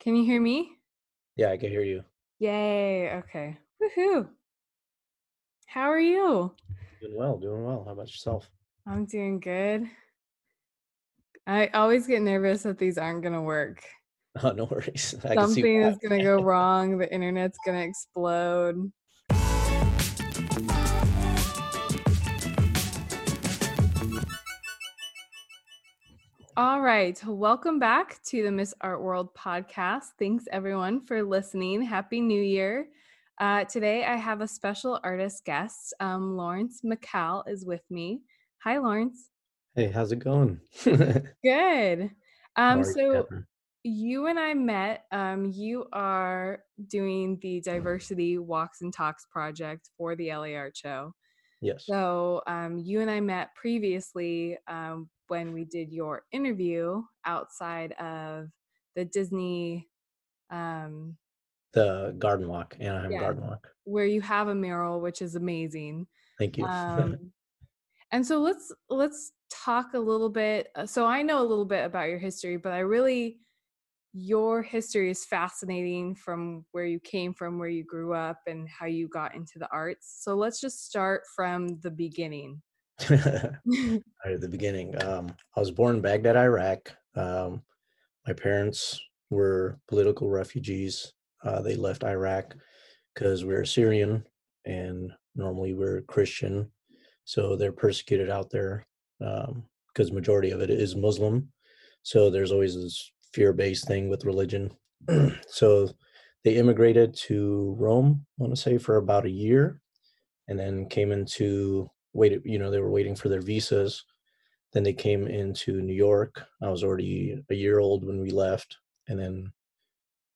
Can you hear me? Yeah, I can hear you. Yay. Okay. Woohoo. How are you? Doing well, doing well. How about yourself? I'm doing good. I always get nervous that these aren't going to work. Oh, no worries. I Something is going to go wrong. The internet's going to explode. All right. Welcome back to the Miss Art World podcast. Thanks everyone for listening. Happy New Year. Uh, today I have a special artist guest. Um, Lawrence McCall is with me. Hi, Lawrence. Hey, how's it going? Good. Um, so you and I met. Um, you are doing the Diversity Walks and Talks project for the LA Art Show. Yes. So um, you and I met previously um, when we did your interview outside of the Disney um the garden walk anaheim yeah, garden walk. where you have a mural which is amazing. Thank you. Um, and so let's let's talk a little bit uh, so i know a little bit about your history but i really your history is fascinating from where you came from where you grew up and how you got into the arts. So let's just start from the beginning at the beginning. Um, I was born in Baghdad, Iraq. Um, my parents were political refugees. Uh, they left Iraq because we're Syrian and normally we're Christian. So they're persecuted out there because um, majority of it is Muslim. So there's always this fear-based thing with religion. so they immigrated to Rome, I want to say, for about a year, and then came into waited, you know, they were waiting for their visas. Then they came into New York. I was already a year old when we left. And then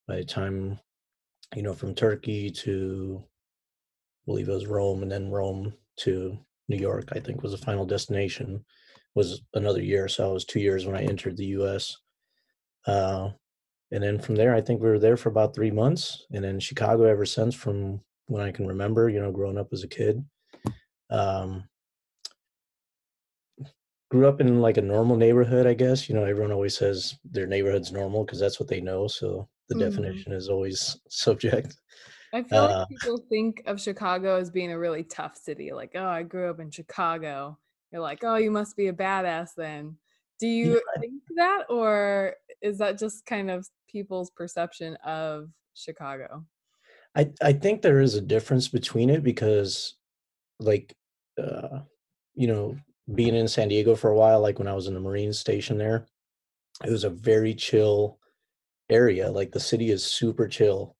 by the time, you know, from Turkey to, I believe it was Rome, and then Rome to New York, I think was the final destination, was another year. So I was two years when I entered the US. Uh, and then from there, I think we were there for about three months. And then Chicago ever since, from when I can remember, you know, growing up as a kid. Um, grew up in like a normal neighborhood, I guess. You know, everyone always says their neighborhood's normal because that's what they know. So the mm-hmm. definition is always subject. I feel uh, like people think of Chicago as being a really tough city. Like, oh, I grew up in Chicago. You're like, oh, you must be a badass then. Do you yeah. think that, or is that just kind of people's perception of Chicago? I I think there is a difference between it because, like, uh, you know, being in San Diego for a while, like when I was in the Marine station there, it was a very chill area. Like the city is super chill,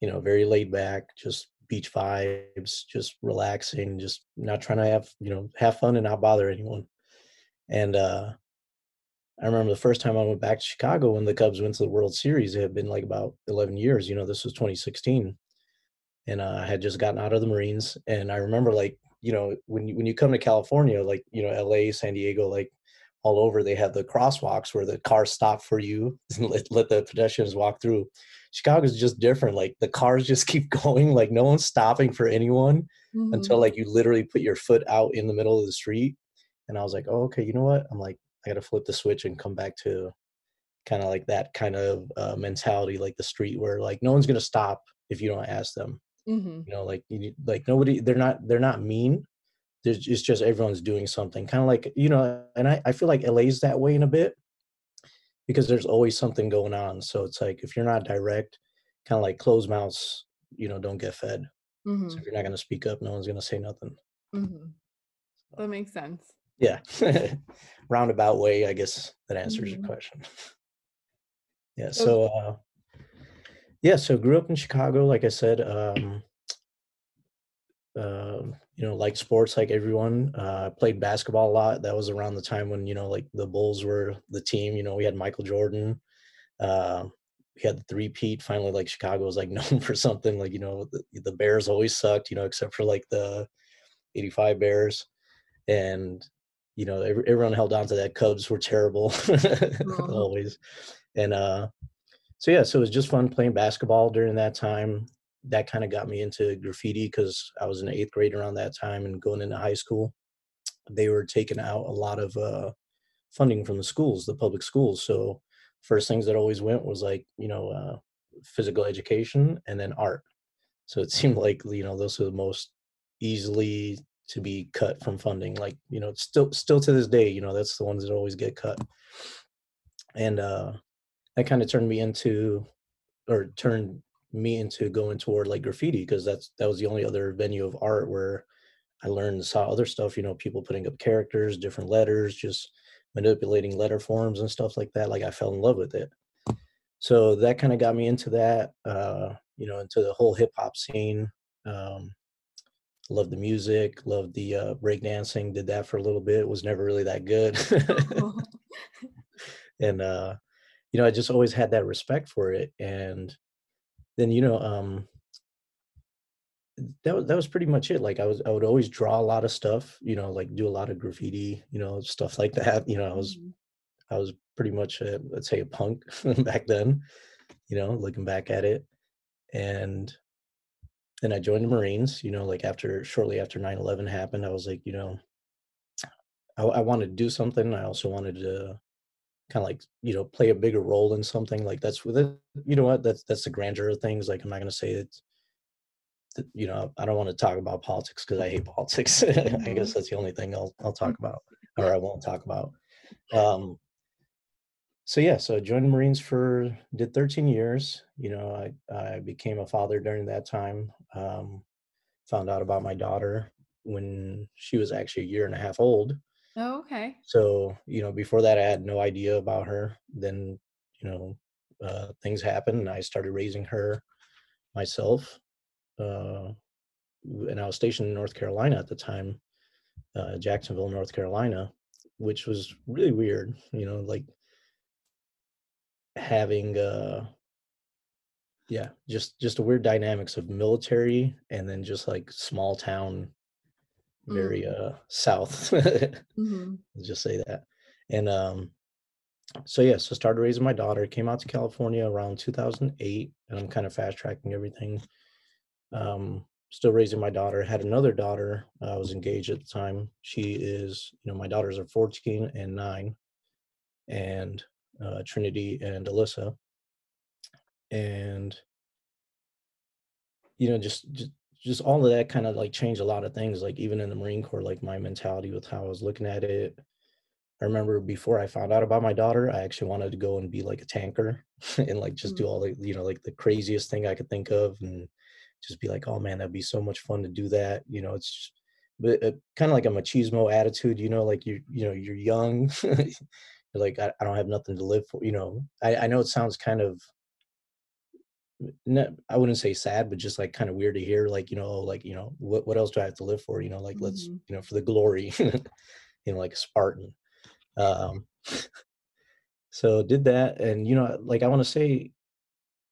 you know, very laid back, just beach vibes, just relaxing, just not trying to have, you know, have fun and not bother anyone. And uh I remember the first time I went back to Chicago when the Cubs went to the World Series, it had been like about 11 years, you know, this was 2016. And uh, I had just gotten out of the Marines. And I remember like you know when you when you come to California, like you know L.A., San Diego, like all over, they have the crosswalks where the cars stop for you and let, let the pedestrians walk through. Chicago's just different. Like the cars just keep going. Like no one's stopping for anyone mm-hmm. until like you literally put your foot out in the middle of the street. And I was like, oh, okay, you know what? I'm like, I got to flip the switch and come back to kind of like that kind of uh, mentality, like the street where like no one's gonna stop if you don't ask them. Mm-hmm. You know, like you, like nobody, they're not they're not mean. There's, it's just everyone's doing something, kind of like you know. And I I feel like LA's that way in a bit because there's always something going on. So it's like if you're not direct, kind of like closed mouths, you know, don't get fed. Mm-hmm. So if you're not going to speak up, no one's going to say nothing. Mm-hmm. That makes sense. Yeah, roundabout way, I guess that answers your mm-hmm. question. yeah. So, uh, yeah, so grew up in Chicago, like I said. Um, uh, you know, like sports, like everyone. Uh, played basketball a lot. That was around the time when you know, like the Bulls were the team. You know, we had Michael Jordan. Uh, we had the three-peat. Finally, like Chicago was like known for something. Like you know, the, the Bears always sucked. You know, except for like the '85 Bears, and you know, every, everyone held on to that. Cubs were terrible, always, and uh, so yeah, so it was just fun playing basketball during that time. That kind of got me into graffiti because I was in eighth grade around that time and going into high school. They were taking out a lot of uh, funding from the schools, the public schools. So first things that always went was like you know uh, physical education and then art. So it seemed like you know those were the most easily to be cut from funding. Like you know, still still to this day, you know that's the ones that always get cut. And uh, that kind of turned me into, or turned me into going toward like graffiti because that's that was the only other venue of art where I learned and saw other stuff. You know, people putting up characters, different letters, just manipulating letter forms and stuff like that. Like I fell in love with it. So that kind of got me into that. Uh, you know, into the whole hip hop scene. Um, loved the music, loved the uh, breakdancing. Did that for a little bit. Was never really that good. and uh, you know, I just always had that respect for it. And then you know, um, that was that was pretty much it. Like I was, I would always draw a lot of stuff. You know, like do a lot of graffiti. You know, stuff like that. You know, I was, mm-hmm. I was pretty much, a, let's say, a punk back then. You know, looking back at it, and then I joined the Marines, you know, like after shortly after 9 11 happened, I was like, you know, I, I wanted to do something. I also wanted to kind of like, you know, play a bigger role in something. Like that's with it, you know what? That's that's the grandeur of things. Like I'm not gonna say it's you know, I don't want to talk about politics because I hate politics. I guess mm-hmm. that's the only thing I'll I'll talk about or I won't talk about. Um so yeah, so I joined the Marines for did 13 years. You know, I I became a father during that time. Um, found out about my daughter when she was actually a year and a half old. Oh, okay. So you know, before that, I had no idea about her. Then you know, uh, things happened, and I started raising her myself. Uh, and I was stationed in North Carolina at the time, uh, Jacksonville, North Carolina, which was really weird. You know, like having uh yeah just just a weird dynamics of military and then just like small town very mm. uh south. Mm-hmm. just say that. And um so yeah so started raising my daughter came out to california around 2008 and i'm kind of fast tracking everything. Um still raising my daughter had another daughter i uh, was engaged at the time. She is you know my daughters are 14 and 9 and uh, Trinity and Alyssa, and you know, just just just all of that kind of like changed a lot of things. Like even in the Marine Corps, like my mentality with how I was looking at it. I remember before I found out about my daughter, I actually wanted to go and be like a tanker and like just mm-hmm. do all the you know like the craziest thing I could think of and just be like, oh man, that'd be so much fun to do that. You know, it's just, but uh, kind of like a machismo attitude. You know, like you you know you're young, you're like I, I don't have nothing to live for you know I, I know it sounds kind of I wouldn't say sad, but just like kind of weird to hear, like, you know, like, you know, what, what else do I have to live for? You know, like, mm-hmm. let's, you know, for the glory, you know, like Spartan. Um, so did that. And, you know, like, I want to say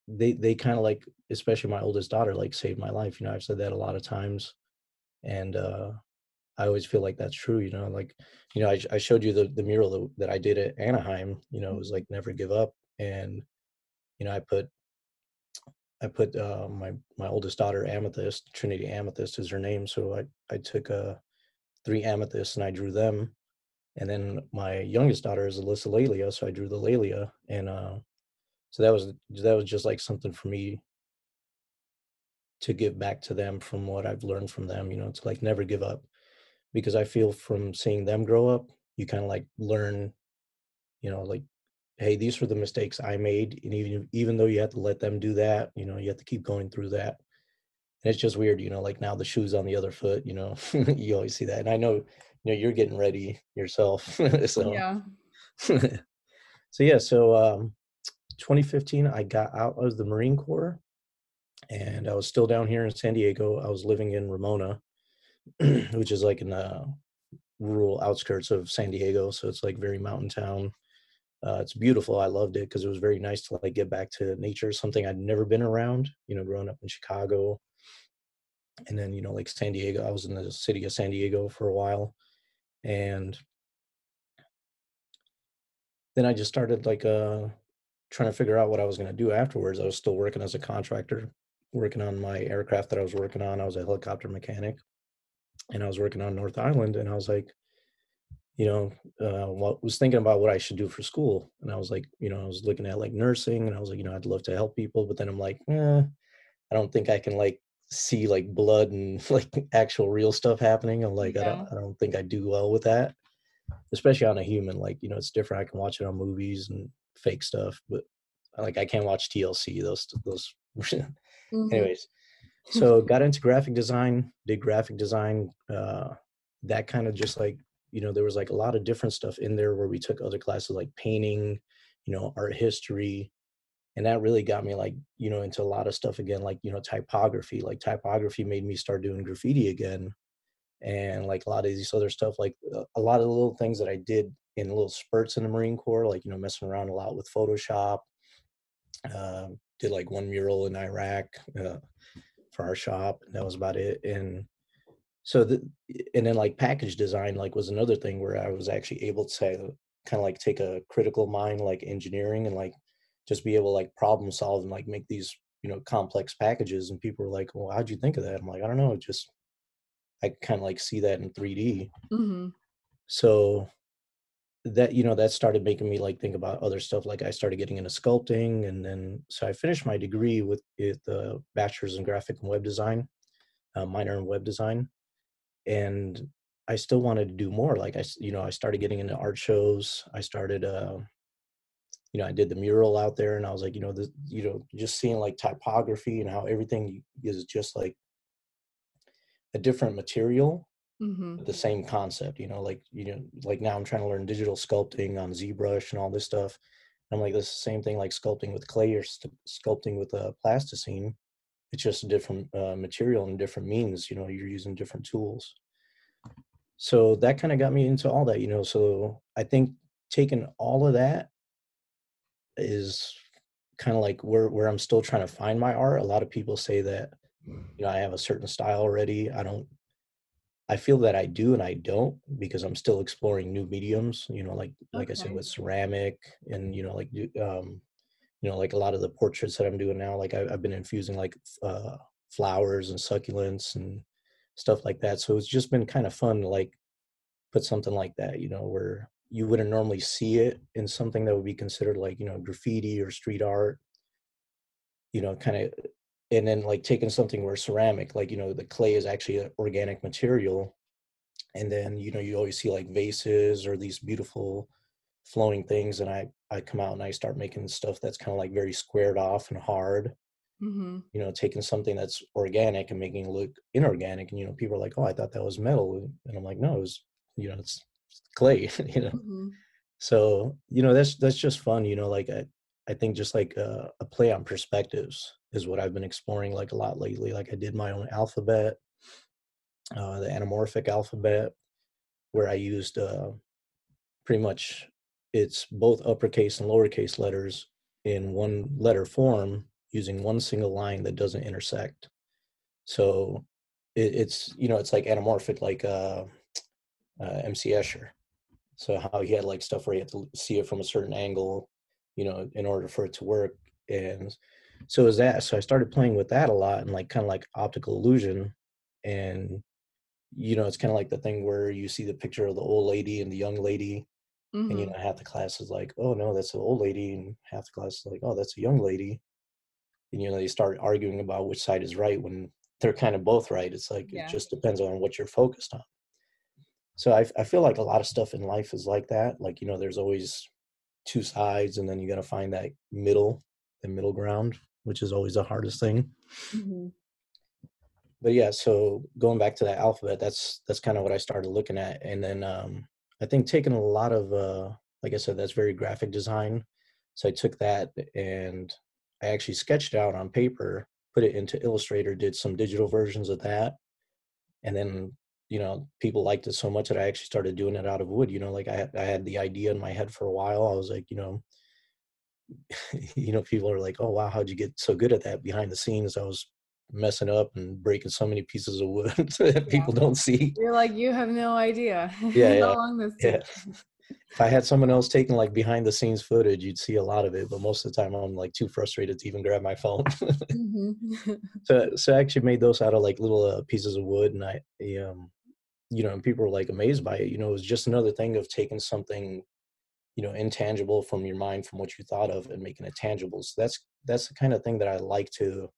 they, they kind of like, especially my oldest daughter, like saved my life. You know, I've said that a lot of times and, uh, I always feel like that's true, you know, like, you know, I, I showed you the, the mural that I did at Anaheim, you know, it was like never give up. And, you know, I put, I put uh, my, my oldest daughter, Amethyst, Trinity Amethyst is her name. So I, I took uh, three amethysts and I drew them. And then my youngest daughter is Alyssa Lelia. So I drew the Lelia. And uh, so that was, that was just like something for me to give back to them from what I've learned from them, you know, to like never give up because I feel from seeing them grow up, you kind of like learn, you know, like, hey, these were the mistakes I made, and even even though you have to let them do that, you know, you have to keep going through that. And it's just weird, you know, like now the shoes on the other foot, you know, you always see that, and I know, you know, you're getting ready yourself, so yeah. so yeah, so um, 2015, I got out of the Marine Corps, and I was still down here in San Diego. I was living in Ramona which is like in the rural outskirts of San Diego. So it's like very mountain town. Uh, it's beautiful. I loved it because it was very nice to like get back to nature, something I'd never been around, you know, growing up in Chicago. And then, you know, like San Diego, I was in the city of San Diego for a while. And then I just started like uh trying to figure out what I was going to do afterwards. I was still working as a contractor, working on my aircraft that I was working on. I was a helicopter mechanic and I was working on North Island, and I was like, you know, uh, what was thinking about what I should do for school, and I was like, you know, I was looking at like nursing, and I was like, you know, I'd love to help people, but then I'm like, eh, I don't think I can like see like blood and like actual real stuff happening. I'm like, I don't, I don't think I do well with that, especially on a human. Like, you know, it's different. I can watch it on movies and fake stuff, but like I can't watch TLC. Those, those. Mhm. Anyways, so got into graphic design, did graphic design. Uh, that kind of just like you know, there was like a lot of different stuff in there where we took other classes like painting, you know, art history, and that really got me like you know into a lot of stuff again like you know typography like typography made me start doing graffiti again and like a lot of these other stuff like uh, a lot of the little things that i did in little spurts in the marine corps like you know messing around a lot with photoshop uh, did like one mural in iraq uh, for our shop that was about it and so the and then like package design like was another thing where i was actually able to kind of like take a critical mind like engineering and like just be able to like problem solve and like make these you know complex packages. And people were like well how'd you think of that? I'm like i don't know. Just i kind of like see that in 3d Mhm. so that you know that started making me like think about other stuff. Like i started getting into sculpting and then so i finished my degree with the bachelor's in graphic and web design uh, minor in web design and i still wanted to do more like i you know i started getting into art shows i started uh you know i did the mural out there and i was like you know this you know just seeing like typography and how everything is just like a different material Mhm. the same concept you know like you know like now i'm trying to learn digital sculpting on zbrush and all this stuff i'm like this is the same thing like sculpting with clay or st- sculpting with a plasticine it's just a different uh, material and different means you know you're using different tools. So that kind of got me into all that you know so i think taking all of that is kind of like where where i'm still trying to find my art. A lot of people say that you know i have a certain style already. I don't I feel that I do and I don't because I'm still exploring new mediums, you know, like like I said with ceramic and you know like um you know like a lot of the portraits that I'm doing now like I, I've been infusing like uh flowers and succulents and stuff like that. So it's just been kind of fun to like put something like that, you know, where you wouldn't normally see it in something that would be considered like, you know, graffiti or street art, you know, kind of and then like taking something where ceramic, like, you know, the clay is actually an organic material and then you know you always see like vases or these beautiful flowing things and i i come out and i start making stuff that's kind of like very squared off and hard Mhm. you know taking something that's organic and making it look inorganic and you know people are like oh i thought that was metal and i'm like no it was you know it's clay you know Mhm. so you know that's that's just fun you know like i i think just like a, a play on perspectives is what i've been exploring like a lot lately like i did my own alphabet uh the anamorphic alphabet where i used uh pretty much it's both uppercase and lowercase letters in one letter form using one single line that doesn't intersect. So it, it's you know it's like anamorphic, like uh, uh, MC Escher. So how he had like stuff where you had to see it from a certain angle, you know, in order for it to work. And so is that. So I started playing with that a lot and like kind of like optical illusion. And you know, it's kind of like the thing where you see the picture of the old lady and the young lady and you Mhm. know half the class is like oh no that's an old lady and half the class is like oh that's a young lady. And you know they start arguing about which side is right when they're kind of both right. It's like it just depends on what you're focused on. So I, I feel like a lot of stuff in life is like that. Like you know there's always two sides and then you got to find that middle the middle ground which is always the hardest thing. Mhm. but yeah so going back to that alphabet that's that's kind of what i started looking at. And then um i think taking a lot of uh like i said that's very graphic design. So i took that and i actually sketched out on paper put it into illustrator did some digital versions of that. And then you know people liked it so much that i actually started doing it out of wood you know like i, I had the idea in my head for a while. I was like you know you know people are like oh wow how'd you get so good at that behind the scenes? I was messing up and breaking so many pieces of wood that Yeah. people don't see You're like you have no idea Yeah, yeah, how long this yeah if i had someone else taking like behind the scenes footage you'd see a lot of it but most of the time i'm like too frustrated to even grab my phone Mhm. so so i actually made those out of like little uh, pieces of wood and i I, um you know, and people were like amazed by it. You know, it was just another thing of taking something, you know, intangible from your mind, from what you thought of, and making it tangible. So that's that's the kind of thing that I like to,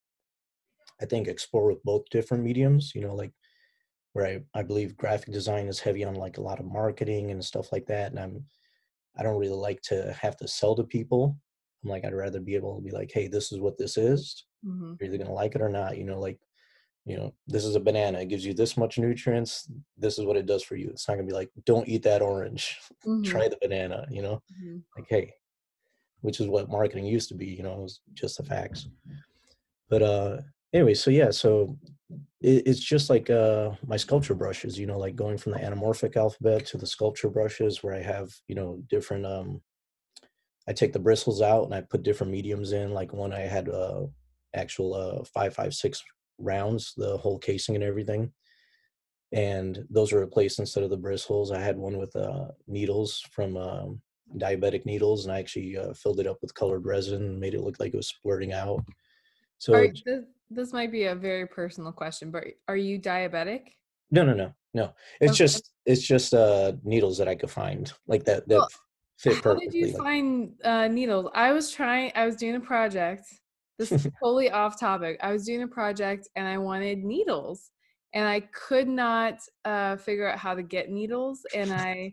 I think, explore with both different mediums. You know, like where I, I believe graphic design is heavy on like a lot of marketing and stuff like that. And I'm I don't really like to have to sell to people. I'm like I'd rather be able to be like, hey, this is what this is. Mm-hmm. You're either gonna like it or not. You know, like you know, this is a banana. It gives you this much nutrients. This is what it does for you. It's not gonna be like, don't eat that orange. Mm-hmm. Try the banana. You know, mm-hmm. like hey, which is what marketing used to be. You know, it was just the facts. But uh, anyway, so yeah, so it, it's just like uh my sculpture brushes. You know, like going from the anamorphic alphabet to the sculpture brushes, where I have you know different um. I take the bristles out and I put different mediums in. Like one I had uh actual uh, 556 rounds, the whole casing and everything. And those were replaced instead of the bristles. I had one with uh, needles from um, diabetic needles, and I actually uh, filled it up with colored resin and made it look like it was splurting out. So this, this might be a very personal question, but are you diabetic? No, no, no, no. It's okay. just it's just uh needles that I could find like that that well, fit perfectly. How did you find uh, needles? I was trying. I was doing a project this is totally off topic. I was doing a project and I wanted needles, and I could not uh, figure out how to get needles. And I,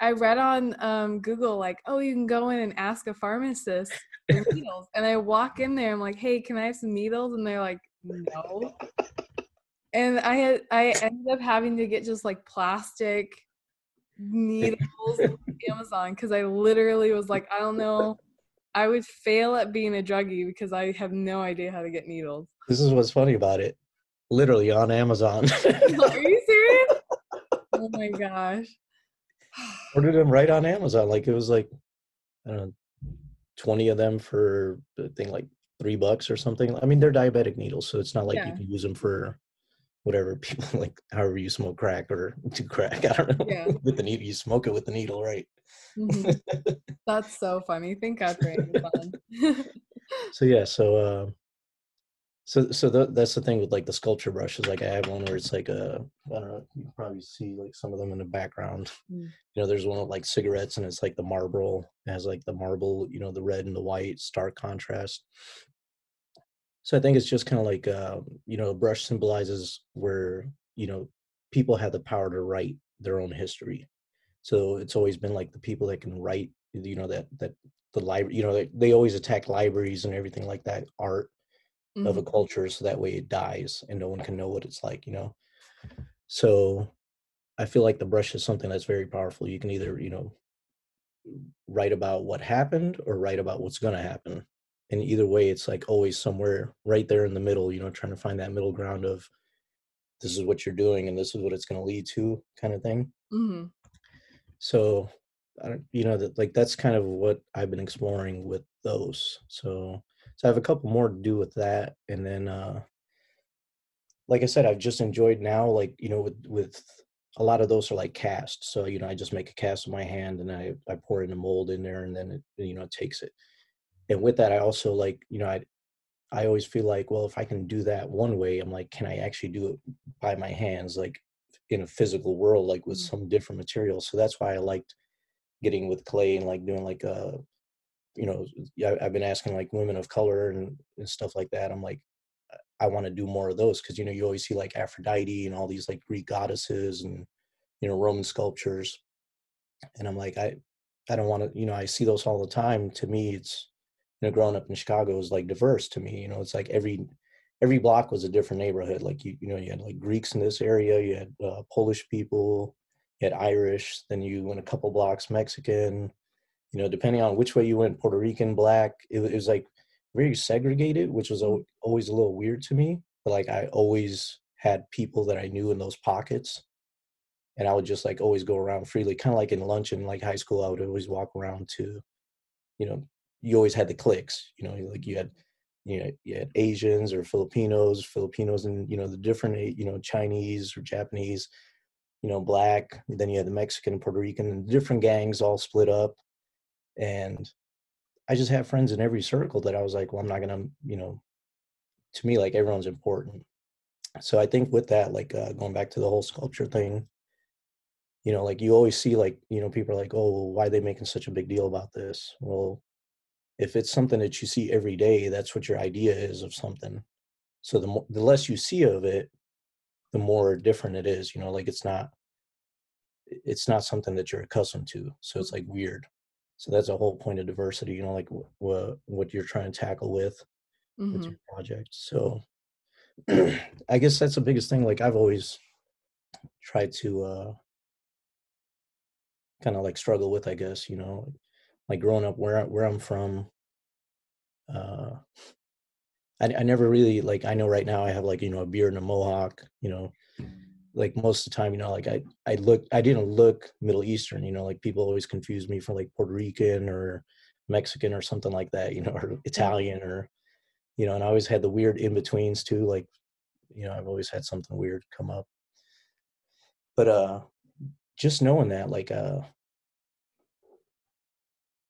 I read on um, Google like, oh, you can go in and ask a pharmacist needles. And I walk in there, I'm like, hey, can I have some needles? And they're like, no. And I had I ended up having to get just like plastic needles Amazon because I literally was like, I don't know I would fail at being a druggie because I have no idea how to get needles. This is what's funny about it. Literally on Amazon. Are you serious? oh my gosh. Ordered them right on Amazon. Like it was like I don't know, 20 of them for I think like three bucks or something. I mean, they're diabetic needles, so it's not like yeah. you can use them for whatever people like however you smoke crack or do crack. I don't know. Yeah. with the needle, you smoke it with the needle, right? Mm-hmm. That's so funny. Thank God for Amazon. so yeah, so uh, so so th- that's the thing with like the sculpture brushes. Like I have one where it's like a I don't know. You can probably see like some of them in the background. Mm. You know, there's one with like cigarettes, and it's like the marble it has like the marble. You know, the red and the white stark contrast. So I think it's just kind of like uh, you know, a brush symbolizes where you know people have the power to write their own history so it's always been like the people that can write you know that that the library you know they, they always attack libraries and everything like that art mm-hmm. of a mm-hmm. culture so that way it dies and no one can know what it's like you know so i feel like the brush is something that's very powerful you can either you know write about what happened or write about what's going to happen and either way it's like always somewhere right there in the middle you know trying to find that middle ground of this is what you're doing and this is what it's going to lead to kind of thing mm-hmm so I don't, you know that like that's kind of what I've been exploring with those. So so I have a couple more to do with that, and then uh, like I said, I've just enjoyed now like you know with with a lot of those are like cast. So you know I just make a cast with my hand and I I pour in a mold in there and then it you know it takes it. And with that, I also like you know I I always feel like well if I can do that one way, I'm like can I actually do it by my hands like in a physical world like with mm. some different materials so that's why i liked getting with clay and like doing like uh you know i've been asking like women of color and, and stuff like that i'm like i want to do more of those because you know you always see like aphrodite and all these like greek goddesses and you know roman sculptures and i'm like i i don't want to you know i see those all the time to me it's you know growing up in chicago is like diverse to me you know it's like every every block was a different neighborhood. Like you, you know, you had like Greeks in this area, you had uh, Polish people, you had Irish, then you went a couple blocks Mexican. You know, depending on which way you went, Puerto Rican, Black. It, it was like very segregated, which was always a little weird to me. But like I always had people that I knew in those pockets, and I would just like always go around freely, kind of like in lunch in like high school. I would always walk around to, you know, you always had the cliques. You know, like you had you know you had asians or filipinos filipinos and you know the different eh, you know chinese or japanese you know black then you had the mexican and puerto rican and different gangs all split up and i just have friends in every circle that i was like well i'm not gonna you know to me like everyone's important so I think with that, like uh, going back to the whole sculpture thing, you know, like you always see like, you know, people are like, oh, well, why are they making such a big deal about this? Well, if it's something that you see every day, that's what your idea is of something. So the more, the less you see of it, the more different it is. You know, like it's not it's not something that you're accustomed to. So it's like weird. So that's a whole point of diversity. You know, like what what you're trying to tackle with mm-hmm. with your project. So I guess that's the biggest thing. Like I've always tried to uh kind of like struggle with, I guess, you know, like growing up where where I'm from. Uh, I, I never really like. I know right now I have like you know a beard and a mohawk. You know, like most of the time, you know, like I I look I didn't look Middle Eastern. You know, like people always confuse me for like Puerto Rican or Mexican or something like that. You know, or Italian or you know, and I always had the weird in betweens too. Like, you know, I've always had something weird come up. But uh, just knowing that, like, uh,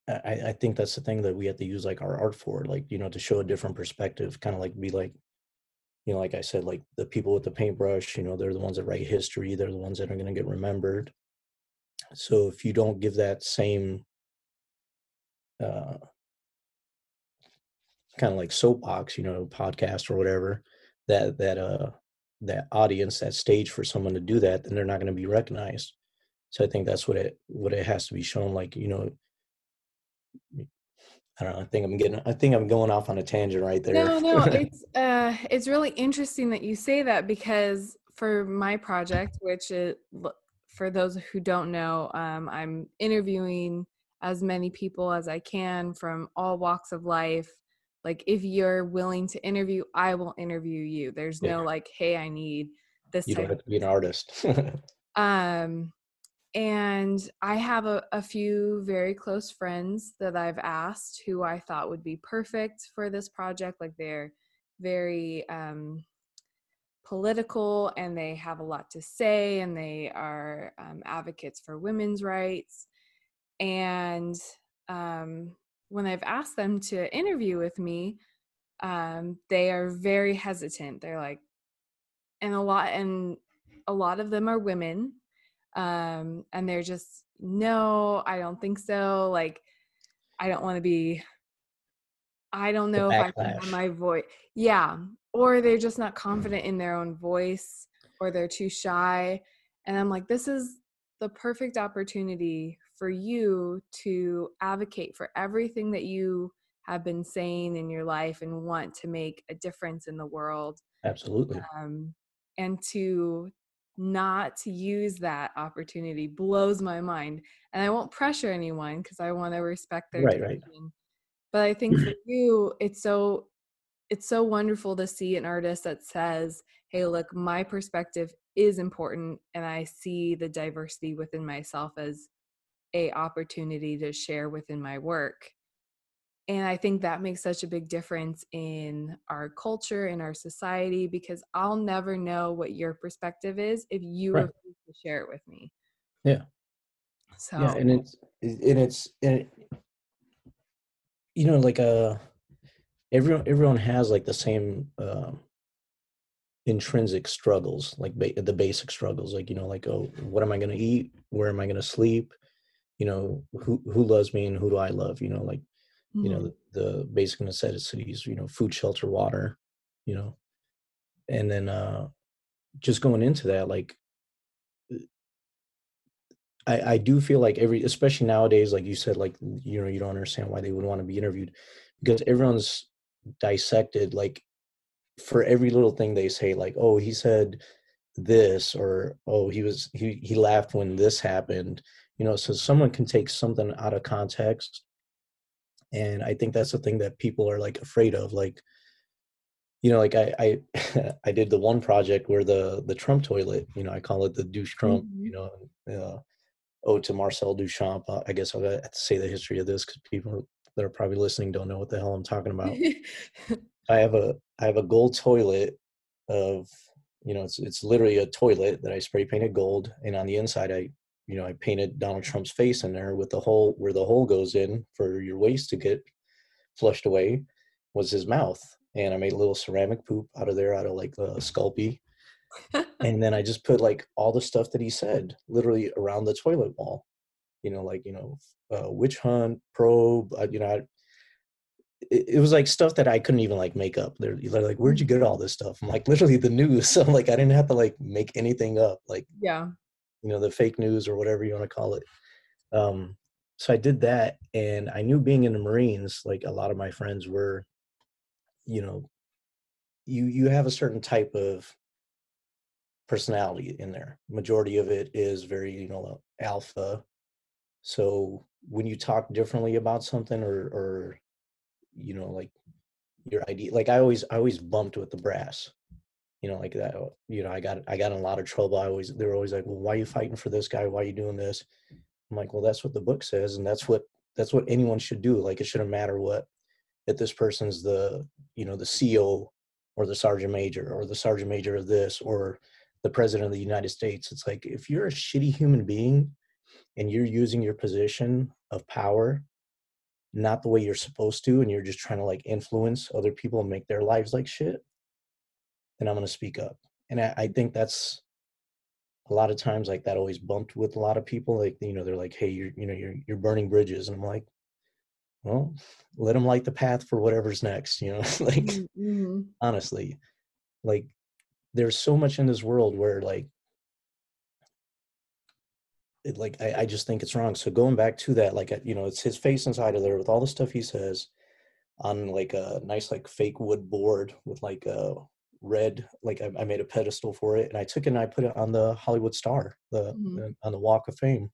I, I think that's the thing that we have to use like our art for, like, you know, to show a different perspective, kind of like be like, you know, like I said, like the people with the paintbrush, you know, they're the ones that write history, they're the ones that are going to get remembered. So if you don't give that same uh, kind of like soapbox, you know, podcast or whatever, that that uh that audience, that stage for someone to do that, then they're not going to be recognized. So I think that's what it what it has to be shown. Like you know, I don't know. I think I'm getting. I think I'm going off on a tangent right there. No, no. It's uh, it's really interesting that you say that because for my project, which is for those who don't know, um, I'm interviewing as many people as I can from all walks of life. Like, if you're willing to interview, I will interview you. There's yeah. no like, hey, I need this. You don't have to be an artist. um, and I have a, a, few very close friends that I've asked who I thought would be perfect for this project. Like they're very um, political and they have a lot to say and they are um, advocates for women's rights. And um, when I've asked them to interview with me, um, they are very hesitant. They're like, and a lot, and a lot of them are women um and they're just no i don't think so like i don't want to be i don't know if i can my voice yeah or they're just not confident in their own voice or they're too shy and i'm like this is the perfect opportunity for you to advocate for everything that you have been saying in your life and want to make a difference in the world absolutely. um, and to not to use that opportunity blows my mind and i won't pressure anyone because i want to respect their right, decision. right. but i think for you it's so it's so wonderful to see an artist that says hey look my perspective is important and i see the diversity within myself as a opportunity to share within my work and i think that makes such a big difference in our culture in our society because i'll never know what your perspective is if you right. refuse to share it with me. Yeah. So yeah and it's and it's and it, you know like uh everyone everyone has like the same uh, intrinsic struggles like ba- the basic struggles like you know like oh what am i going to eat? Where am i going to sleep? You know who who loves me and who do i love? You know like you know mm-hmm. the, the, basic necessities you know food shelter water you know and then uh just going into that like uh, I, I do feel like every especially nowadays like you said like you know you don't understand why they would want to be interviewed because everyone's dissected like for every little thing they say like oh he said this or oh he was he he laughed when this happened you know so someone can take something out of context and i think that's the thing that people are like afraid of like you know like i i i did the one project where the the trump toilet you know i call it the douche trump mm-hmm. you know uh, ode to marcel duchamp uh, i guess i'll have to say the history of this because people that are probably listening don't know what the hell i'm talking about i have a i have a gold toilet of you know it's it's literally a toilet that i spray painted gold and on the inside i you know, I painted Donald Trump's face in there with the hole where the hole goes in for your waste to get flushed away was his mouth. And I made a little ceramic poop out of there, out of like the Sculpey. and then I just put like all the stuff that he said literally around the toilet wall. You know, like you know, uh, witch hunt, probe. Uh, you know, I, it, it, was like stuff that I couldn't even like make up. They're, they're like, "Where'd you get all this stuff?" I'm like, literally the news. So I'm like, I didn't have to like make anything up. Like, yeah, you know, the fake news or whatever you want to call it. Um, so I did that, and I knew being in the Marines, like a lot of my friends were, you know, you you have a certain type of personality in there. Majority of it is very, you know, alpha. So when you talk differently about something or or you know, like your idea like I always I always bumped with the brass. You know, like that, oh, you know, I got I got in a lot of trouble. I always they were always like, Well, why are you fighting for this guy? Why are you doing this? I'm like, Well, that's what the book says, and that's what that's what anyone should do. Like it shouldn't matter what if this person's the you know the CEO or the sergeant major or the sergeant major of this or the president of the United States. It's like if you're a shitty human being and you're using your position of power not the way you're supposed to and you're just trying to like influence other people and make their lives like shit, then I'm gonna speak up. And I, I think that's a lot of times like that always bumped with a lot of people. Like, you know, they're like, hey, you're you know, you're you're burning bridges. And I'm like, well, let them light the path for whatever's next, you know, like mm-hmm. honestly. Like there's so much in this world where like it, like I, I just think it's wrong so going back to that like you know it's his face inside of there with all the stuff he says on like a nice like fake wood board with like a red like I, I made a pedestal for it and i took it and i put it on the hollywood star the, mm-hmm. the on the walk of fame.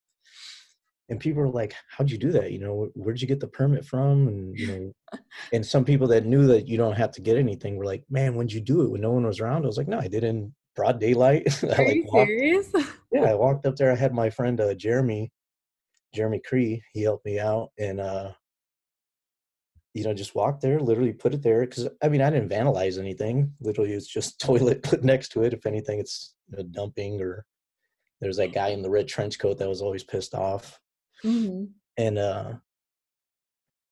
And people were like how'd you do that? You know where'd you get the permit from? And you know and some people that knew that you don't have to get anything were like man when'd you do it? When no one was around? I was like no i did in broad daylight. Are like you walked, serious? Yeah i walked up there. I had my friend uh, jeremy jeremy cree. He helped me out and uh you know just walked there literally put it there because i mean i didn't vandalize anything literally it's just toilet put next to it if anything it's you know, dumping or there's that guy in the red trench coat that was always pissed off Mm-hmm. And uh,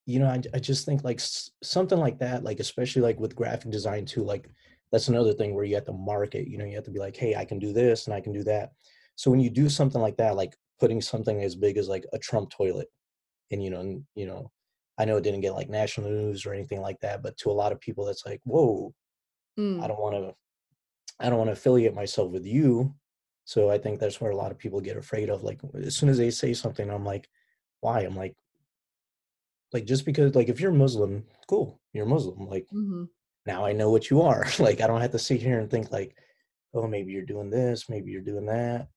you know, I I just think like something like that, like especially like with graphic design too, like that's another thing where you have to market. You know, you have to be like, hey, I can do this and I can do that. So when you do something like that, like putting something as big as like a Trump toilet, and you know, and, you know, I know it didn't get like national news or anything like that, but to a lot of people, that's like, whoa, mm. I don't want to, I don't want to affiliate myself with you so I think that's where a lot of people get afraid of. Like as soon as they say something, I'm like, why? I'm like, like just because like if you're Muslim, cool, you're Muslim. Like mm-hmm. now I know what you are. like I don't have to sit here and think like, oh, maybe you're doing this, maybe you're doing that.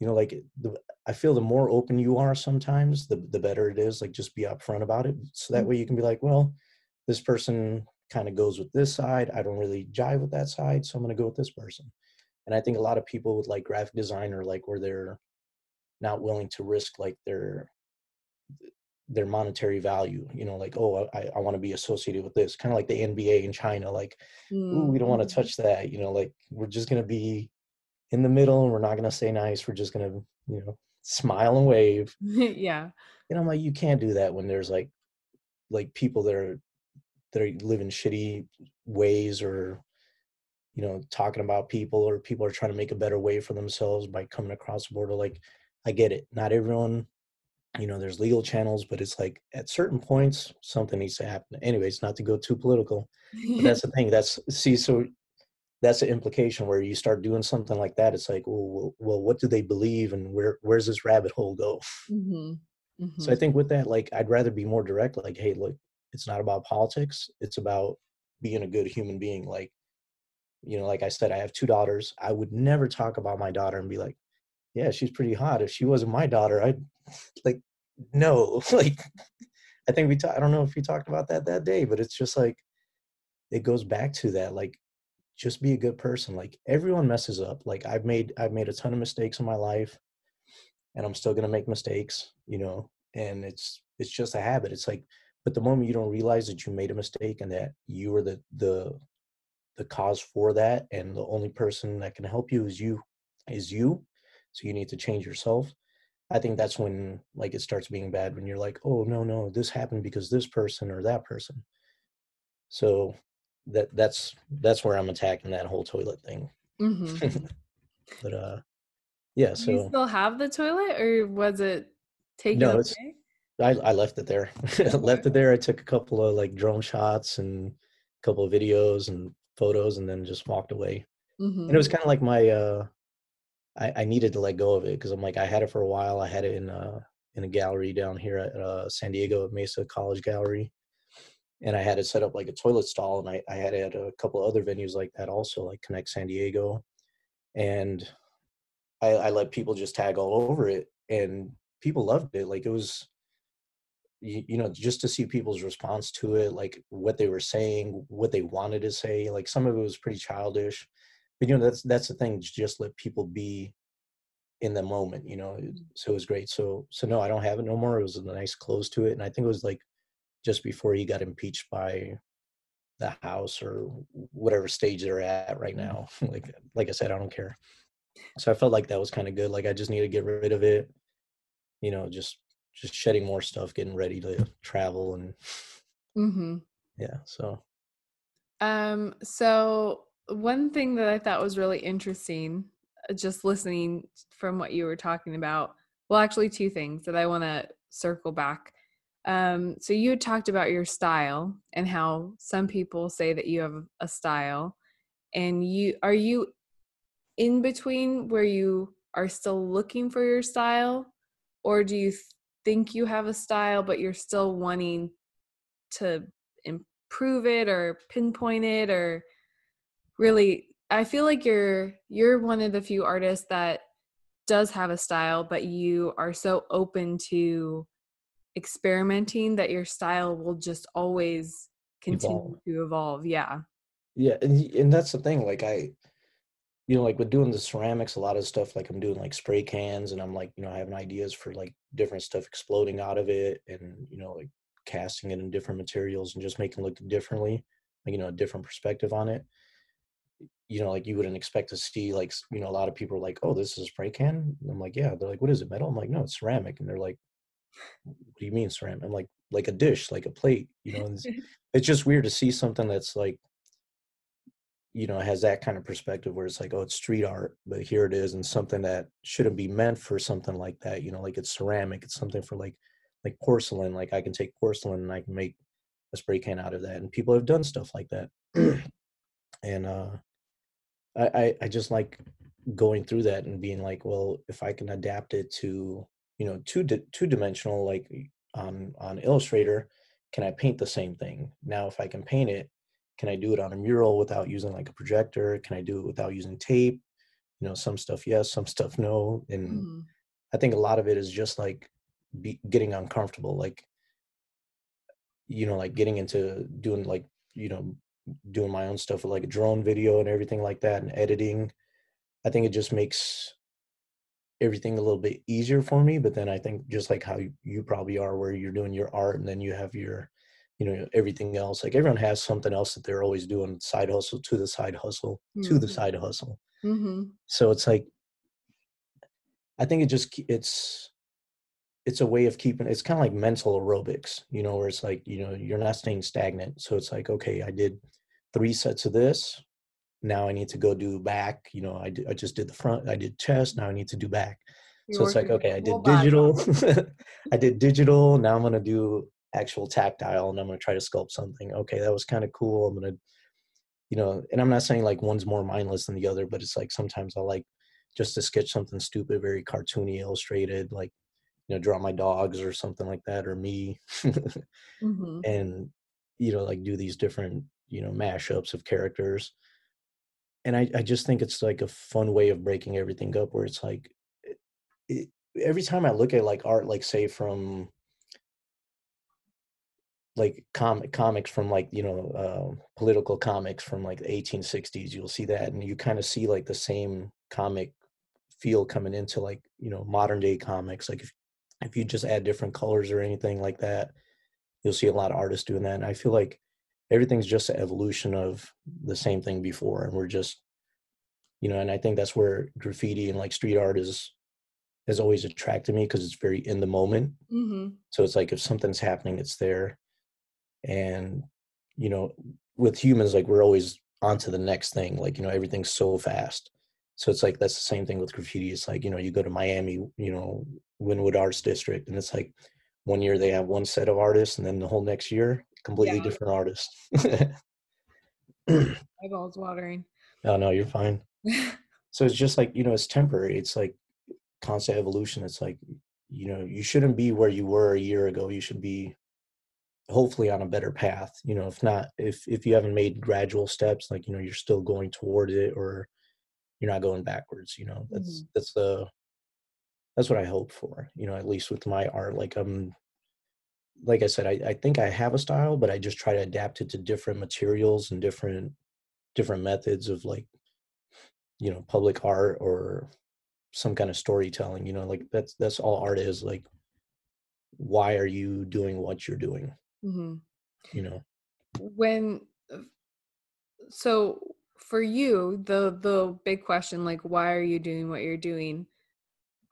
You know, like the, I feel the more open you are sometimes, the the better it is. Like just be upfront about it, so that mm-hmm. way you can be like, well, this person kind of goes with this side. I don't really jive with that side, so I'm going to go with this person and i think a lot of people with like graphic design or like where they're not willing to risk like their their monetary value you know like oh i, I want to be associated with this kind of like the nba in china like mm. we don't want to mm-hmm. touch that you know like we're just going to be in the middle and we're not going to say nice we're just going to you know smile and wave. Yeah. And i'm like you can't do that when there's like like people that are that are living shitty ways or you know talking about people or people are trying to make a better way for themselves by coming across the border. Like i get it. Not everyone you know there's legal channels but it's like at certain points something needs to happen. Anyways not to go too political but that's the thing. That's see so that's the implication where you start doing something like that it's like well, well what do they believe and where where's this rabbit hole go mm-hmm. Mm-hmm. so i think with that like i'd rather be more direct like hey look it's not about politics it's about being a good human being like you know like i said i have two daughters i would never talk about my daughter and be like yeah she's pretty hot if she wasn't my daughter i'd like no like i think we ta- i don't know if we talked about that that day but it's just like it goes back to that like just be a good person like everyone messes up like i've made i've made a ton of mistakes in my life and i'm still going to make mistakes you know and it's it's just a habit it's like but the moment you don't realize that you made a mistake and that you were the the the cause for that and the only person that can help you is you is you so you need to change yourself i think that's when like it starts being bad when you're like oh no no this happened because this person or that person. So that that's that's where i'm attacking that whole toilet thing Mhm. but uh yeah, Do you still have the toilet or was it taken no, away? I I left it there. Left it there. I took a couple of like drone shots and a couple of videos and photos and then just walked away. And it was kind of like my uh I, I needed to let go of it because I'm like I had it for a while. I had it in uh in a gallery down here at uh, San Diego Mesa College Gallery, and I had it set up like a toilet stall, and I I had it at a couple of other venues like that also, like Connect San Diego, and I, I let people just tag all over it, and people loved it. Like it was you, you know just to see people's response to it, like what they were saying, what they wanted to say. Like some of it was pretty childish, but you know that's that's the thing. Just let people be in the moment, you know. Mm-hmm. So it was great. So so no, I don't have it no more. It was a nice close to it, and I think it was like just before he got impeached by the House or whatever stage they're at right now. like like I said, I don't care. So I felt like that was kind of good. Like I just need to get rid of it. You know, just just shedding more stuff, getting ready to travel, and Mhm. yeah. So Um, so one thing that I thought was really interesting, uh, just listening from what you were talking about, well, actually, two things that I want to circle back. Um, so you talked about your style and how some people say that you have a style, and you are you in between where you are still looking for your style, or do you think you have a style but you're still wanting to improve it or pinpoint it or really i feel like you're you're one of the few artists that does have a style but you are so open to experimenting that your style will just always continue evolve. to evolve yeah Yeah, and and that's the thing. Like I, you know, like with doing the ceramics, a lot of stuff. Like I'm doing like spray cans, and I'm like, you know, i having ideas for like different stuff exploding out of it, and you know, like casting it in different materials and just making it look differently, like you know, a different perspective on it. You know, like you wouldn't expect to see like you know, a lot of people are like, oh, this is a spray can. And I'm like, yeah. They're like, what is it, metal? I'm like, no, it's ceramic. And they're like, what do you mean ceramic? I'm like, like a dish, like a plate. You know, it's, it's just weird to see something that's like you know has that kind of perspective where it's like oh it's street art but here it is and something that shouldn't be meant for something like that you know like it's ceramic it's something for like like porcelain like i can take porcelain and i can make a spray can out of that and people have done stuff like that and uh I, I i just like going through that and being like well if i can adapt it to you know two di- two dimensional like on on illustrator can i paint the same thing? Now if i can paint it can i do it on a mural without using like a projector? Can i do it without using tape? You know some stuff yes some stuff no and Mhm. i think a lot of it is just like be, getting uncomfortable like you know like getting into doing like you know doing my own stuff with like a drone video and everything like that and editing. I think it just makes everything a little bit easier for me but then i think just like how you, you probably are where you're doing your art and then you have your you know everything else like everyone has something else that they're always doing side hustle to the side hustle to the Mhm. side hustle Mhm. so it's like i think it just it's it's a way of keeping it's kind of like mental aerobics you know where it's like you know you're not staying stagnant so it's like okay i did three sets of this now i need to go do back you know i, did, I just did the front i did chest now i need to do back. You're so it's like okay i did digital i did digital now i'm going to do actual tactile and i'm going to try to sculpt something. Okay that was kind of cool i'm going to you know and i'm not saying like one's more mindless than the other but it's like sometimes i like just to sketch something stupid very cartoony illustrated like you know draw my dogs or something like that or me Mhm. and you know like do these different you know mashups of characters and i i just think it's like a fun way of breaking everything up where it's like it, it, every time i look at like art like say from like comic comics from like you know uh, political comics from like the 1860s you'll see that and you kind of see like the same comic feel coming into like you know modern day comics like if if you just add different colors or anything like that you'll see a lot of artists doing that and i feel like everything's just an evolution of the same thing before and we're just you know and i think that's where graffiti and like street art is has always attracted me because it's very in the moment Mhm. so it's like if something's happening it's there and you know with humans like we're always on to the next thing. Like, you know, everything's so fast. So it's like that's the same thing with graffiti. It's like, you know, you go to Miami, you know, Wynwood Arts District, and it's like one year they have one set of artists, and then the whole next year, completely yeah. different artists. Eyeballs watering. Oh no, you're fine. so it's just like, you know, it's temporary. It's like constant evolution. It's like, you know, you shouldn't be where you were a year ago. You should be hopefully on a better path you know if not if if you haven't made gradual steps like you know you're still going towards it or you're not going backwards you know that's mm-hmm. that's the that's what i hope for you know at least with my art like i'm like i said I, I think i have a style but i just try to adapt it to different materials and different different methods of like you know public art or some kind of storytelling you know like that's that's all art is like why are you doing what you're doing? Mm-hmm. you know? When uh, so for you the the big question like why are you doing what you're doing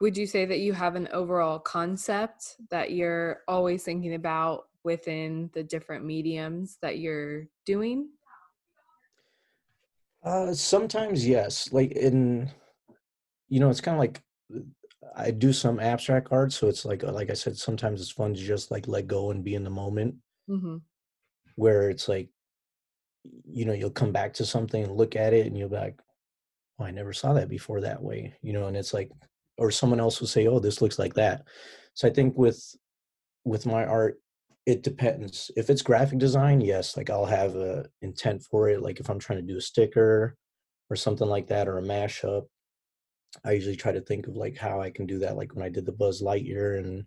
would you say that you have an overall concept that you're always thinking about within the different mediums that you're doing uh sometimes yes like in you know it's kind of like uh, I do some abstract art, so it's like like I said, sometimes it's fun to just like let go and be in the moment. Mm-hmm. Where it's like, you know, you'll come back to something and look at it, and you'll be like, "Oh, I never saw that before that way," you know. And it's like, or someone else will say, "Oh, this looks like that." So I think with with my art, it depends. If it's graphic design, yes, like I'll have a intent for it. Like if I'm trying to do a sticker or something like that, or a mashup, I usually try to think of like how I can do that. Like when I did the Buzz Lightyear, and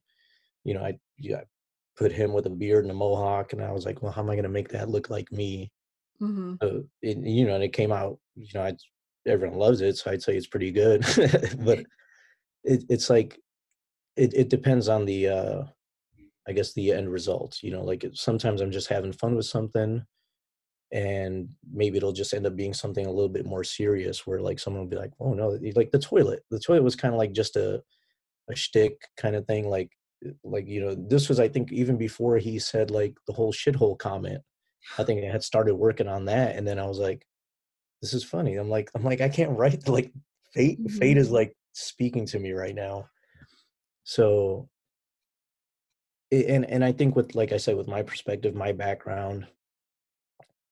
you know, I yeah, put him with a beard and a mohawk, and I was like, well, how am I going to make that look like me? Mm-hmm. So it, you know, and it came out. You know, I, everyone loves it, so I'd say it's pretty good. but it, it's like it, it depends on the uh I guess the end result. You know, like sometimes I'm just having fun with something and maybe it'll just end up being something a little bit more serious where like someone will be like oh no like the toilet the toilet was kind of like just a a shtick kind of thing like eh, like you know this was i think even before he said like the whole shithole comment i think i had started working on that and then i was like this is funny i'm like i'm like i can't write like fate fate is mm-hmm. like speaking to me right now so and and i think with like i said with my perspective my background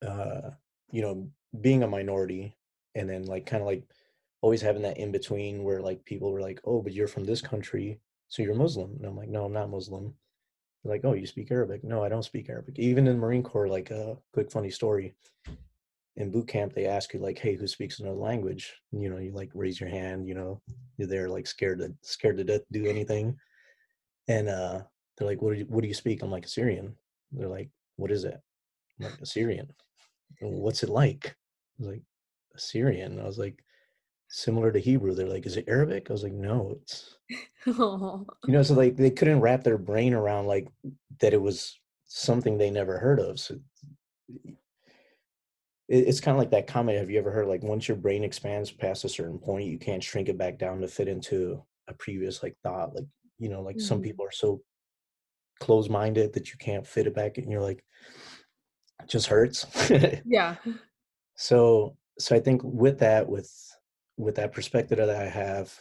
uh, you know, being a minority and then like kind of like always having that in between where like people were like, oh, but you're from this country, so you're Muslim. And I'm like, no, I'm not Muslim. They're like, oh, you speak Arabic? No, I don't speak Arabic. Even in Marine Corps, like a quick funny story. In boot camp, they ask you like, hey, who speaks another language? And, you know, you like raise your hand. You know, you're there like scared to scared to death to do anything. And uh, they're like, what do you what do you speak? I'm like Assyrian. They're like, what is it? I'm like Assyrian what's it like? I was like, Assyrian. I was like, similar to Hebrew. They're like, is it Arabic? I was like, no, it's, you know, so like they couldn't wrap their brain around like that it was something they never heard of. So it's kind of like that comment. Have you ever heard like once your brain expands past a certain point, you can't shrink it back down to fit into a previous like thought. Like, you know, like mm-hmm. some people are so close minded that you can't fit it back and you're like, it just hurts. yeah. So so I think with that, with with that perspective that I have,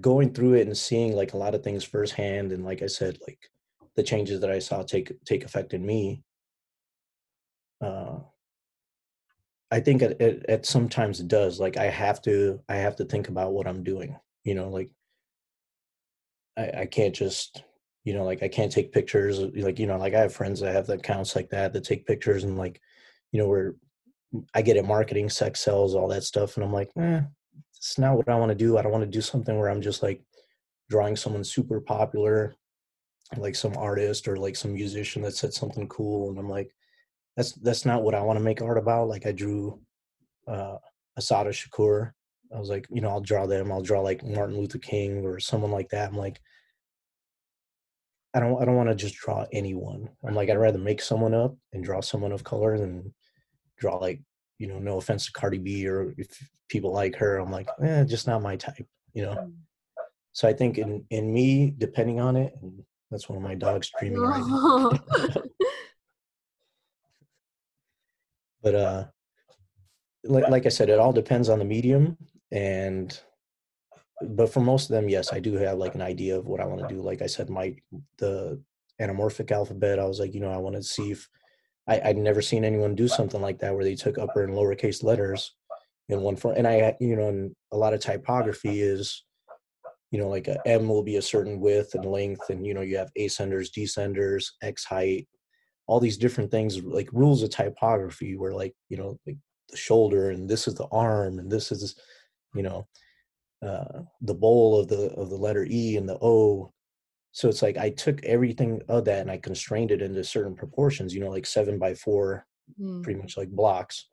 going through it and seeing like a lot of things firsthand, and like I said, like the changes that I saw take take effect in me. Uh, I think it, sometimes does. Like I have to I have to think about what I'm doing. You know, like I, I can't just you know like i can't take pictures like you know like i have friends that have the accounts like that that take pictures and like you know where i get it marketing sex sells all that stuff and i'm like eh, it's not what i want to do i don't want to do something where i'm just like drawing someone super popular like some artist or like some musician that said something cool and i'm like that's that's not what i want to make art about like i drew uh assata shakur i was like you know i'll draw them i'll draw like martin luther king or someone like that i'm like I don't I don't want to just draw anyone. I'm like I'd rather make someone up and draw someone of color than draw like you know no offense to Cardi B or if people like her. I'm like eh, just not my type. You know. Mm. So I think in in me, depending on it, and that's one of my dogs dreaming right now. but uh, like, like I said, it all depends on the medium and but for most of them, yes, I do have like an idea of what I want to do. Like I said, my the anamorphic alphabet, I was like, you know, I want to see if I, I'd never seen anyone do something like that where they took upper and lowercase letters in one form. And I, you know, and a lot of typography is, you know, like a M will be a certain width and length, and you know, you have ascenders, descenders, X height, all these different things like rules of typography where like, you know, like the shoulder and this is the arm and this is, you know, uh, the bowl of the of the letter E and the O. So it's like I took everything of that and I constrained it into certain proportions, you know, like seven by four, mm. pretty much like blocks,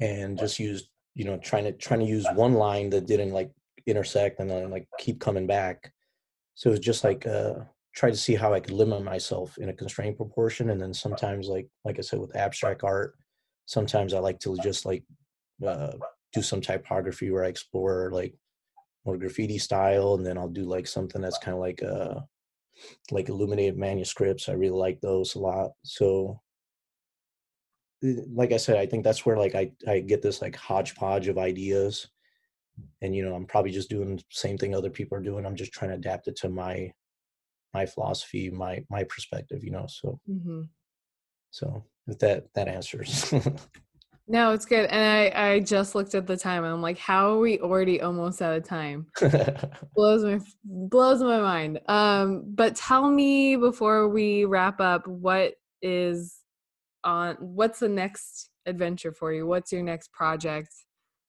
and just used, you know, trying to trying to use one line that didn't like intersect and then like keep coming back. So it was just like uh try to see how I could limit myself in a constrained proportion. And then sometimes like like I said with abstract art, sometimes I like to just like uh, do some typography where I explore like more graffiti style, and then I'll do like something that's kind of like uh like illuminated manuscripts. I really like those a lot. So eh, like I said, I think that's where like I, I get this like hodgepodge of ideas. And you know, I'm probably just doing the same thing other people are doing. I'm just trying to adapt it to my my philosophy, my my perspective, you know. So mm-hmm. so if that that answers. No, it's good. And I, I just looked at the time and I'm like, how are we already almost out of time? blows my blows my mind. Um, but tell me before we wrap up, what is on what's the next adventure for you? What's your next project?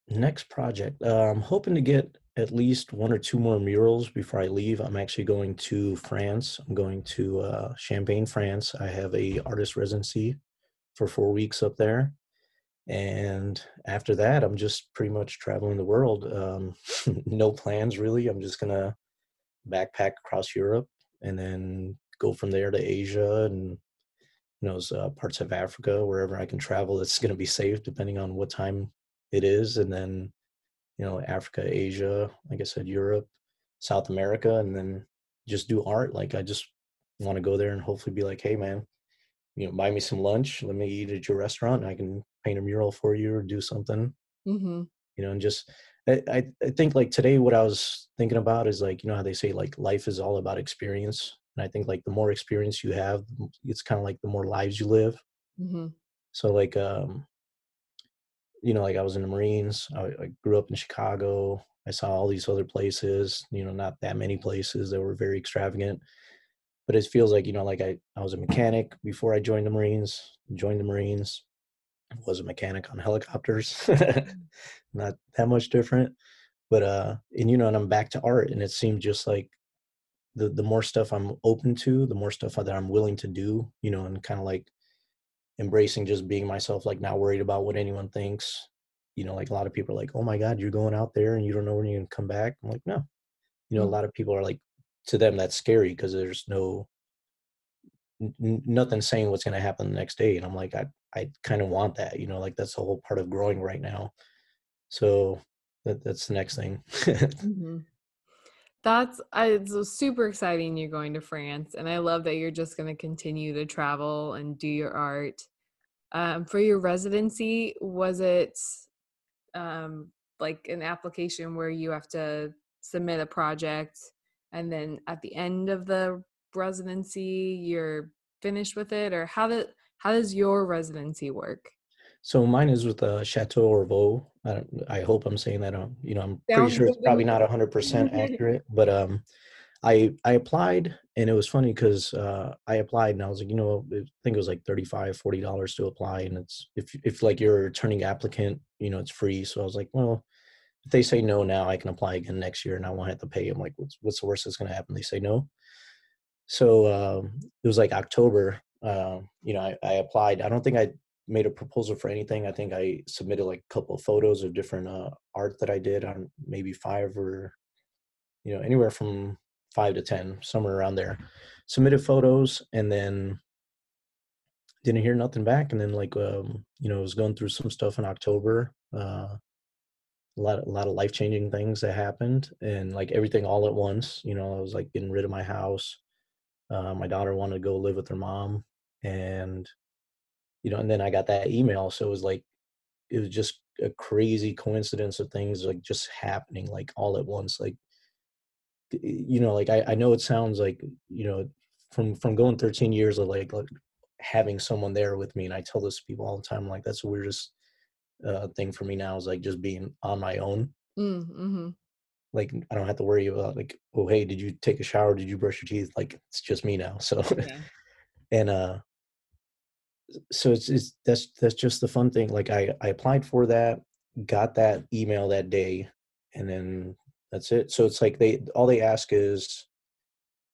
Next project. Uh, I'm hoping to get at least one or two more murals before I leave. I'm actually going to France. I'm going to uh, Champagne, France. I have a artist residency for four weeks up there and after that i'm just pretty much traveling the world um, no plans really i'm just gonna backpack across europe and then go from there to asia and you know uh, parts of africa wherever i can travel going to be safe depending on what time it is and then you know africa asia like i said europe south america and then just do art like i just want to go there and hopefully be like hey man you know buy me some lunch let me eat at your restaurant and i can paint a mural for you or do something mm-hmm. you know and just I, I think like today what i was thinking about is like you know how they say like life is all about experience and i think like the more experience you have it's kind of like the more lives you live mm-hmm. so like um you know like i was in the marines I, I grew up in chicago i saw all these other places you know not that many places that were very extravagant but it feels like you know like i i was a mechanic before i joined the marines joined the marines was a mechanic on helicopters. Mm. Not that much different. But uh and you know, and I'm back to art and it seemed just like the the more stuff I'm open to, the more stuff that I'm willing to do, you know, and kind of like embracing just being myself, like not worried about what anyone thinks. You know, like a lot of people are like, Oh my God, you're going out there and you don't know when you're gonna come back. I'm like, no. You know, a mm. lot of people are like to them that's scary because there's no n- nothing saying what's going to happen the next day and i'm like i i kind of want that you know like that's the whole part of growing right now so that that's the next thing mm-hmm. That's it's super exciting you're going to france and i love that you're just going to continue to travel and do your art. Um, for your residency was it um, like an application where you have to submit a project and then at the end of the residency you're finished with it or how did how does your residency work so mine is with uh, Chateau Orvaux. I, I hope I'm saying that. Um, you know, I'm pretty sure it's probably not 100% accurate, but um, I I applied and it was funny because uh, I applied and I was like, you know, I think it was like 35 40 dollars to apply, and it's if if like you're a returning applicant, you know, it's free. So I was like, well, if they say no now, I can apply again next year, and I won't have to pay. I'm like, what's what's the worst that's going to happen? They say no. So um, it was like October. Uh, you know, I, I, applied. I don't think I made a proposal for anything. I think I submitted like a couple of photos of different uh, art that I did on maybe five or, you know, anywhere from five to ten, somewhere around there. Submitted photos and then didn't hear nothing back. And then like, um, you know, I was going through some stuff in October. Uh, a lot, a lot of life changing things that happened, and like everything all at once. You know, I was like getting rid of my house uh, my daughter wanted to go live with her mom, and you know, and then I got that email, so it was like it was just a crazy coincidence of things like just happening like all at once like you know like i, I know it sounds like you know from from going 13 years of like, like having someone there with me and i tell this to people all the time like that's the weirdest uh, thing for me now is like just being on my own Mm, mm-hmm. like i don't have to worry about like oh hey did you take a shower did you brush your teeth like it's just me now so Yeah. and uh so it's, it's that's that's just the fun thing like i i applied for that got that email that day and then that's it. So it's like they all they ask is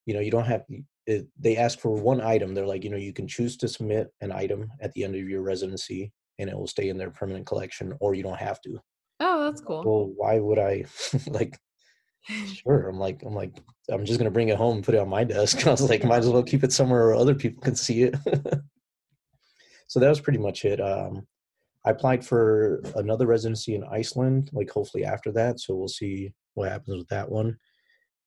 you know you don't have it, they ask for one item. They're like you know you can choose to submit an item at the end of your residency and it will stay in their permanent collection or you don't have to. Oh, that's cool. well why would i? Like sure i'm like i'm like i'm just gonna bring it home and put it on my desk. I was like might as well keep it somewhere where other people can see it so that was pretty much it um i applied for another residency in iceland like hopefully after that so we'll see what happens with that one.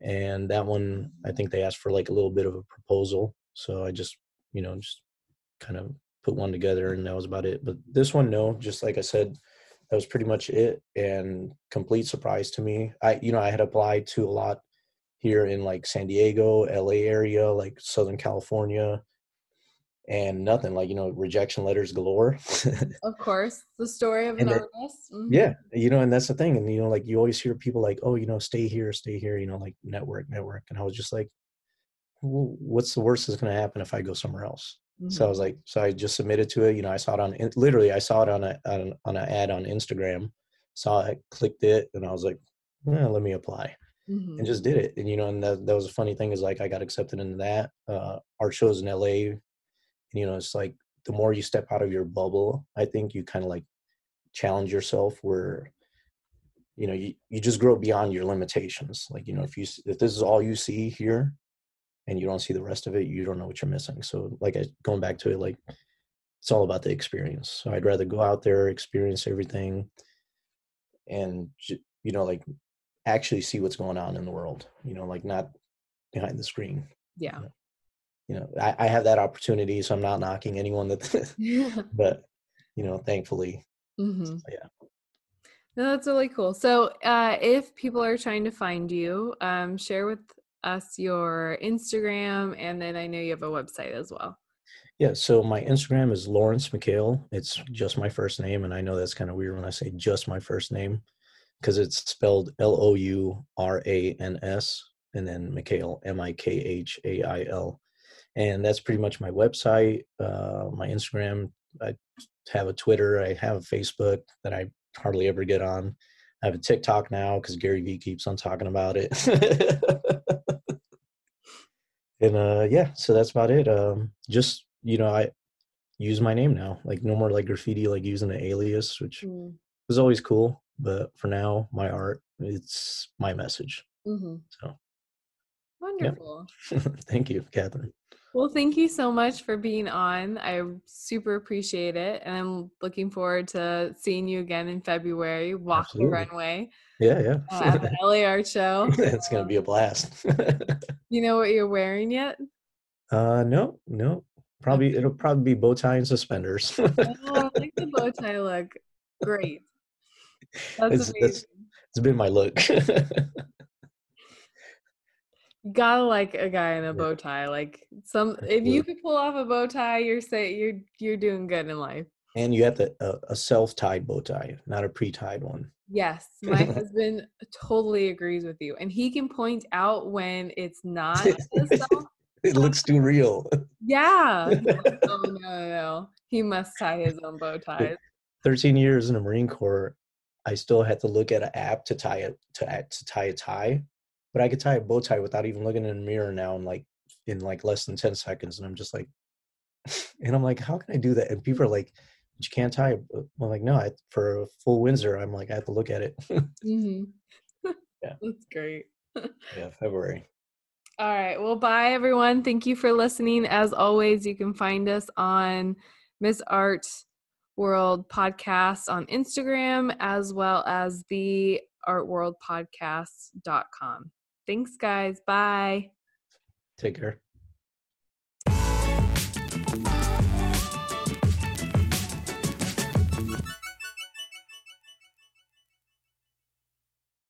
And that one i think they asked for like a little bit of a proposal so i just you know just kind of put one together and that was about it. But this one no just like i said that was pretty much it and complete surprise to me. I you know i had applied to a lot here in like san diego la area like southern california and nothing like you know rejection letters galore Of course, the story of an artist. Mhm. yeah you know and that's the thing and you know like you always hear people like oh you know stay here stay here you know like network network and i was just like well, what's the worst that's going to happen if i go somewhere else so i Mhm. was like so i just submitted to it you know i saw it on literally i saw it on a on, on an ad on instagram saw it clicked it and i was like yeah, let me apply Mhm. and just did it and you know and that, that was a funny thing is like i got accepted into that uh art shows in la you know it's like the more you step out of your bubble i think you kind of like challenge yourself where you know you, you just grow beyond your limitations. Like you know if you if this is all you see here and you don't see the rest of it you don't know what you're missing. So like I, going back to it like it's all about the experience. So i'd rather go out there experience everything and you know like actually see what's going on in the world you know like not behind the screen. Yeah. you know i, I have that opportunity so i'm not knocking anyone that Yeah. but you know thankfully hmm yeah. No, that's really cool. So, uh, if people are trying to find you, um, share with us your Instagram, and then I know you have a website as well. Yeah, so my Instagram is Lourans Mikhail. It's just my first name, and I know that's kind of weird when I say just my first name because it's spelled L O U R A N S and then Mikhail M I K H A I L, and that's pretty much my website. Uh, my Instagram, I have a Twitter, I have a Facebook that I hardly ever get on. I have a TikTok now because Gary Vee keeps on talking about it. and uh yeah so that's about it um just you know i use my name now like no more like graffiti like using an alias which Mm, was always cool but for now my art it's my message Mm-hmm. so Wonderful. thank you catherine Well, thank you so much for being on. I super appreciate it. And I'm looking forward to seeing you again in February. Walk Absolutely. the runway yeah yeah uh, at the LA Art Show. it's gonna be a blast You know what you're wearing yet? uh no no probably it'll probably be bow tie and suspenders Oh, I like the bow tie look. Great. That's It's- amazing. that's- it's been my look gotta like a guy in a bow tie. Like some, if you could pull off a bow tie, you're say you're you're doing good in life. and you have to uh, a self-tied bow tie not a pre-tied one Yes, my husband totally agrees with you, and he can point out when it's not. it looks too real yeah. Oh no, no, no. He must tie his own bow ties. 13 years in the Marine Corps, I still had to look at an app to tie it to to tie a tie, but I could tie a bow tie without even looking in the mirror now in like in like less than 10 seconds, and I'm just like, and I'm like, how can I do that? And people are like, but you can't tie. it." I'm like, no, I, for a full Windsor, I'm like, I have to look at it. hmm Yeah. That's great. yeah, February. All right. Well, bye everyone. Thank you for listening. As always, you can find us on Miss Art World Podcast on Instagram as well as the artworldpodcast.com. Thanks, guys. Bye. Take care.